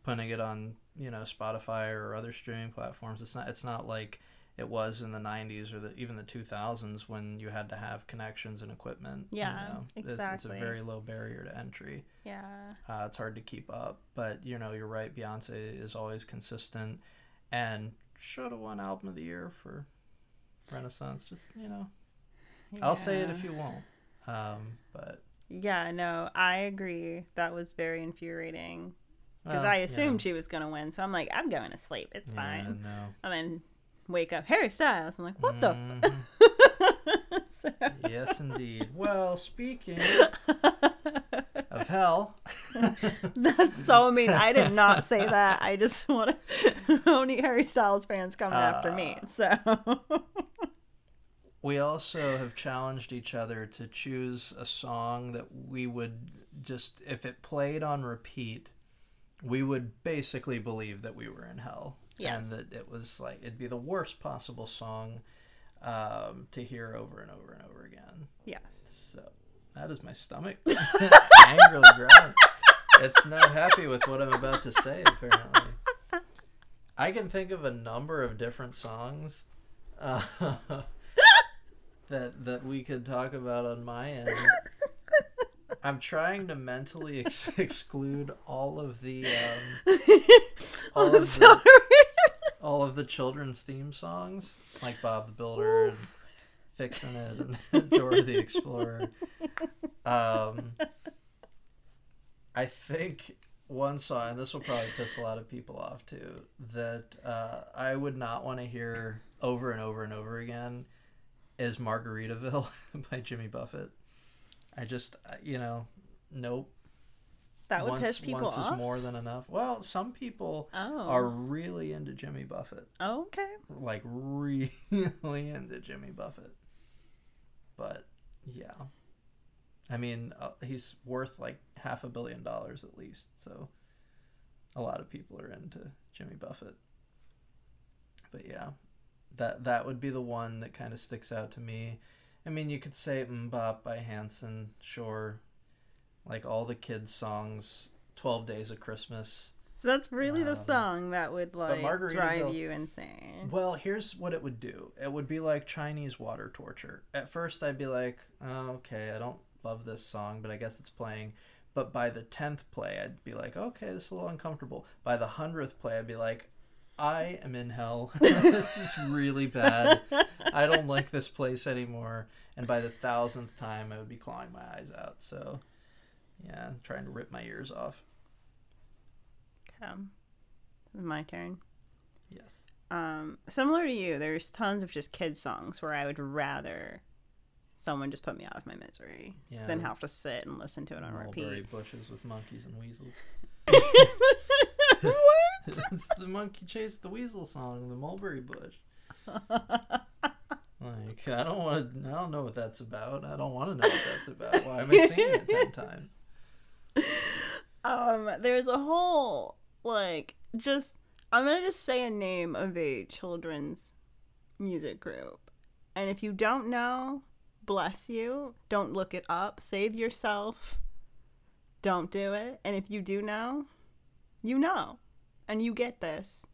putting it on you know Spotify or other streaming platforms. It's not it's not like it was in the 90s or the, even the 2000s when you had to have connections and equipment. you Yeah, know. It's- It's, a very low barrier to entry. Yeah. Uh, it's hard to keep up, but you know you're right. Beyonce is always consistent, and should have won album of the year for Renaissance. Just you know, I'll say it if you won't. Um, but Yeah, no, I agree. That was very infuriating because well, I assumed know. she was gonna win. So I'm like, I'm going to sleep. It's Yeah, fine. no. And then wake up, Harry Styles. I'm like, what the? Mhm. F-? yes, indeed. Well, speaking of hell, That's so mean. I did not say that. I just want to only Harry Styles fans coming after me. Uh, So we also have challenged each other to choose a song that we would just, if it played on repeat, we would basically believe that we were in hell. Yes. And that it was like, it'd be the worst possible song um, to hear over and over and over again. yes. So that is my stomach angrily growling. It's not happy with what I'm about to say, apparently. I can think of a number of different songs uh, that that we could talk about on my end. I'm trying to mentally ex- exclude all of the um, all I'm of the, all of the children's theme songs, like Bob the Builder and Fixin' It and Dora the Explorer. Um, I think one song, and this will probably piss a lot of people off too, that uh, I would not want to hear over and over and over again is Margaritaville by Jimmy Buffett. I just, uh, you know, nope. That would once, piss people once off. is more than enough. Well, some people Oh. are really into Jimmy Buffett, oh, okay. like really into Jimmy Buffett. But yeah, I mean, uh, he's worth like half a billion dollars at least. So a lot of people are into Jimmy Buffett. But yeah, that that would be the one that kind of sticks out to me. I mean, you could say "MMMBop" by Hanson, sure. Like all the kids' songs, Twelve Days of Christmas. So that's really the Um, song that would like drive you insane. Well, here's what it would do. It would be like Chinese water torture. At first, I'd be like, oh, okay, I don't love this song, but I guess it's playing. But by the tenth play, I'd be like, okay, this is a little uncomfortable. By the hundredth play, I'd be like, I am in hell. this is really bad. I don't like this place anymore. And by the thousandth time, I would be clawing my eyes out. So, yeah, trying to rip my ears off. Okay. This my turn. Yes. Um, similar to you, there's tons of just kids songs where I would rather someone just put me out of my misery Yeah. than have to sit and listen to it on Mulberry repeat. bushes with monkeys and weasels. what? it's the monkey chased the weasel song, the mulberry bush. like I don't want to. I don't know what that's about. I don't want to know what that's about. Why am I singing it ten times? Um, there's a whole like just I'm gonna just say a name of a children's music group, and if you don't know, bless you. Don't look it up. Save yourself. Don't do it. And if you do know, you know, and you get this.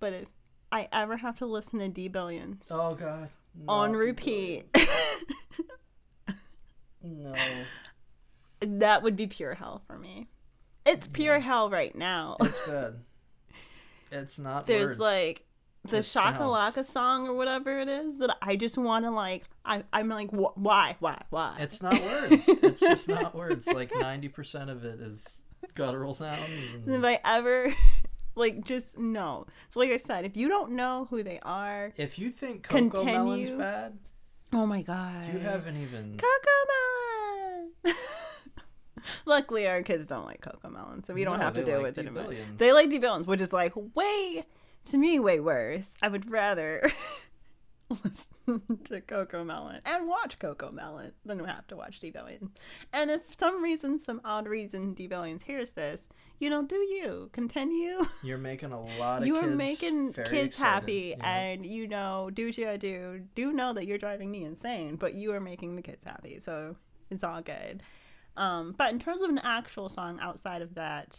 But if I ever have to listen to D Billions Oh God. on repeat, No. that would be pure hell for me. It's pure hell right now. It's bad. It's not. There's words. like the It sounds- Shakalaka song or whatever it is that I just want to like. I, I'm like, wh- why, why, why? It's not words. it's just not words. Like ninety percent of it is guttural sounds. if And I ever, like, just no. So, like I said, if you don't know who they are, if you think CoComelon's bad, oh my god, you haven't even. Coco Melon. Luckily, our kids don't like CoComelon, so we don't No, have to deal like with it. D anymore. Billions. They like D Billions, which is like way to me way worse. I would rather listen to CoComelon and watch CoComelon than have to watch D And if some reason, some odd reason, D hears this, you know, do you continue? You're making a lot of. you are making kids excited, happy, know? and you know, do what you do. Do know that you're driving me insane, but you are making the kids happy, so it's all good. Um, but in terms of an actual song outside of that,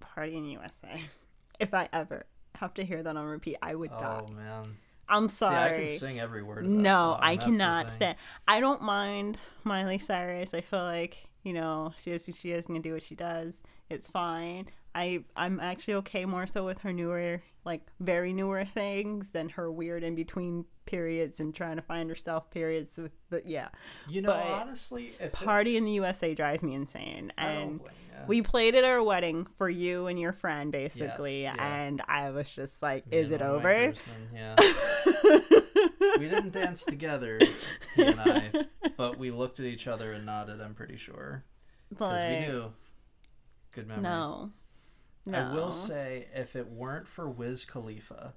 Party in USA, if I ever have to hear that on repeat, I would oh, die. Oh man. I'm sorry. See, I can sing every word. Of that No, song, I that's cannot stand. I don't mind Miley Cyrus. I feel like you know she is who she is and can do what she does. It's fine. I I'm actually okay more so with her newer, like very newer things than her weird in between periods and trying to find herself periods with the yeah. You know, But honestly, if it- Party in the USA drives me insane, and we played at our wedding for you and your friend basically, Yes, yeah. and I was just like, "Is and it my over?" Yeah. we didn't dance together, he and I, but we looked at each other and nodded. I'm pretty sure because we knew. Good memories. No. No. I will say, if it weren't for Wiz Khalifa,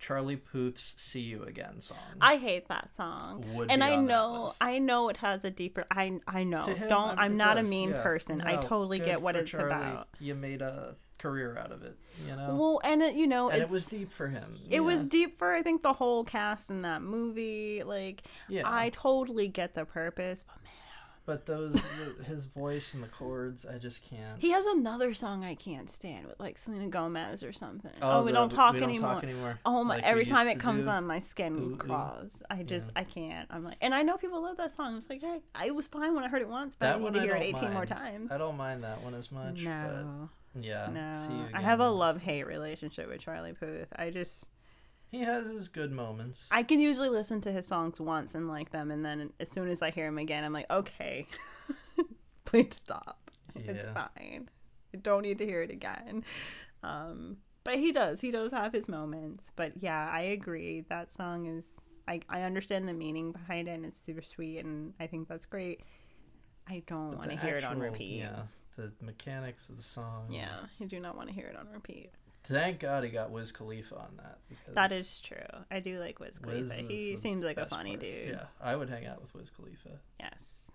Charlie Puth's "See You Again" song. I hate that song. Would and I know. I know it has a deeper I I know. Him, Don't I'm not a mean yeah. person. I totally get what it's Charlie. about. You made a career out of it, you know. Well, and it, you know, and it's it was deep for him. it was deep for I think the whole cast in that movie. Like Yeah. I totally get the purpose, but man, But those, the, his voice and the chords, I just can't. he has another song I can't stand with like Selena Gomez or something. Oh, oh we the- don't talk we don't anymore. Talk anymore. Oh my! like every time it comes do. on, my skin Ooh, ooh. crawls. I just Yeah. I can't. I'm like, and I know people love that song. It's like, hey, it was fine when I heard it once, but That I need to I hear it don't 18 more times. I don't mind that one as much. No, But yeah. No. I have a love hate relationship with Charlie Puth. I just He has his good moments. I can usually listen to his songs once and like them, and then as soon as I hear him again, I'm like, okay, please stop. It's fine. I don't need to hear it again. Um, but he does. He does have his moments. But yeah, I agree. That song is. I, I understand the meaning behind it, and it's super sweet, and I think that's great. I don't want to hear it on repeat. Yeah, the mechanics of the song. Yeah, you do not want to hear it on repeat. Thank God he got Wiz Khalifa on that because That is true. I do like Wiz Wiz Khalifa. is He seems like a funny part. dude. Yeah, I would hang out with Wiz Khalifa. Yes.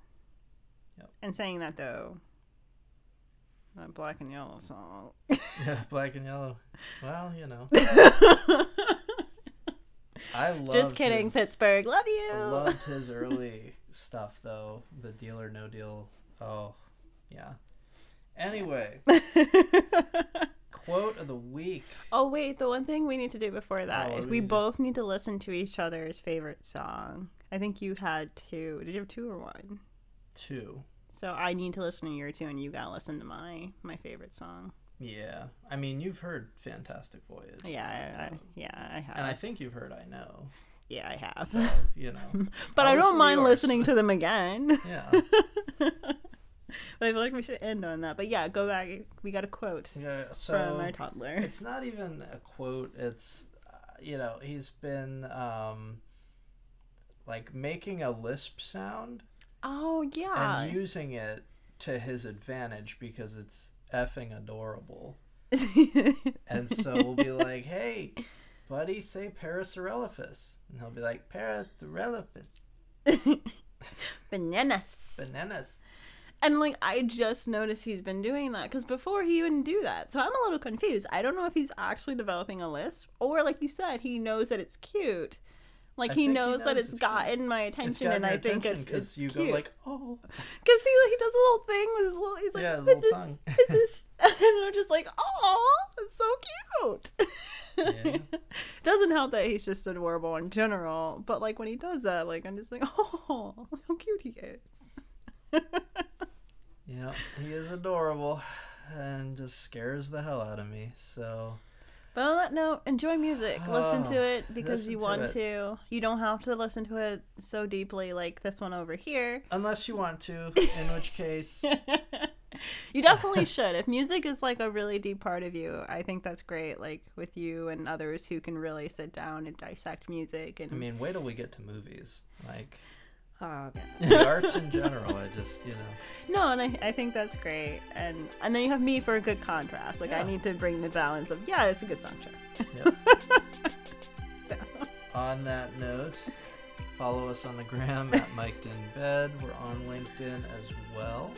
Yep. And saying that though, that black and yellow song. Yeah, black and yellow. Well, you know, I love. Just kidding, his, Pittsburgh. Love you. I loved his early stuff though. The Deal or No Deal. Oh, yeah. Anyway, quote of the week. oh wait, the one thing we need to do before oh, that, Oh, is do we both need to listen to each other's favorite song. I think you had two. Did you have two or one? Two. So I need to listen to your two, and you gotta listen to my my favorite song. Yeah, I mean you've heard Fantastic Voyage. Yeah, I, I, yeah, I have. and I think you've heard Eye Know. yeah, I have. So you know. but I'll I don't mind yours. listening to them again. Yeah. But I feel like we should end on that. But yeah, go back. We got a quote Yeah. from So our toddler. it's not even a quote. It's uh, you know he's been um like making a lisp sound Oh yeah. and using it to his advantage because it's effing adorable. And so we'll be like, hey, buddy, say Parasaurolophus. And he'll be like, Parasaurolophus. Bananas. Bananas. And like I just noticed he's been doing that because before he wouldn't do that. So I'm a little confused. I don't know if he's actually developing a list or, like you said, he knows that it's cute. Like he think he knows, that it's it's gotten my attention, gotten and I think it's, it's you cute. go like, oh, Because he like he does a little thing with his little. He's like, Yeah, his little "This tongue." this and I'm just like, oh, it's so cute. Yeah. Doesn't help that he's just adorable in general, but like when he does that, like I'm just like, oh, how cute he is. Yeah, he is adorable and just scares the hell out of me. So But on that note, enjoy music. Listen to Oh, it because you to want it. to. You don't have to listen to it so deeply like this one over here. unless you want to, in which case, You definitely should. If music is like a really deep part of you, I think that's great. Like with you and others who can really sit down and dissect music and I mean, wait till we get to movies. Like oh, okay. the arts in general, I just you know. No, and I, I think that's great. And and then you have me for a good contrast. Like I need to bring the balance of yeah, it's a good song sure. Yep. So. On that note, follow us on the gram at Mic'd in Bed. We're on LinkedIn as well.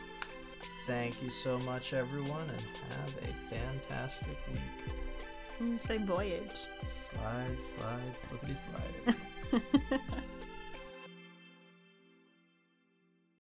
Thank you so much, everyone, and have a fantastic week. You say voyage. Slide, slide, slippity slide.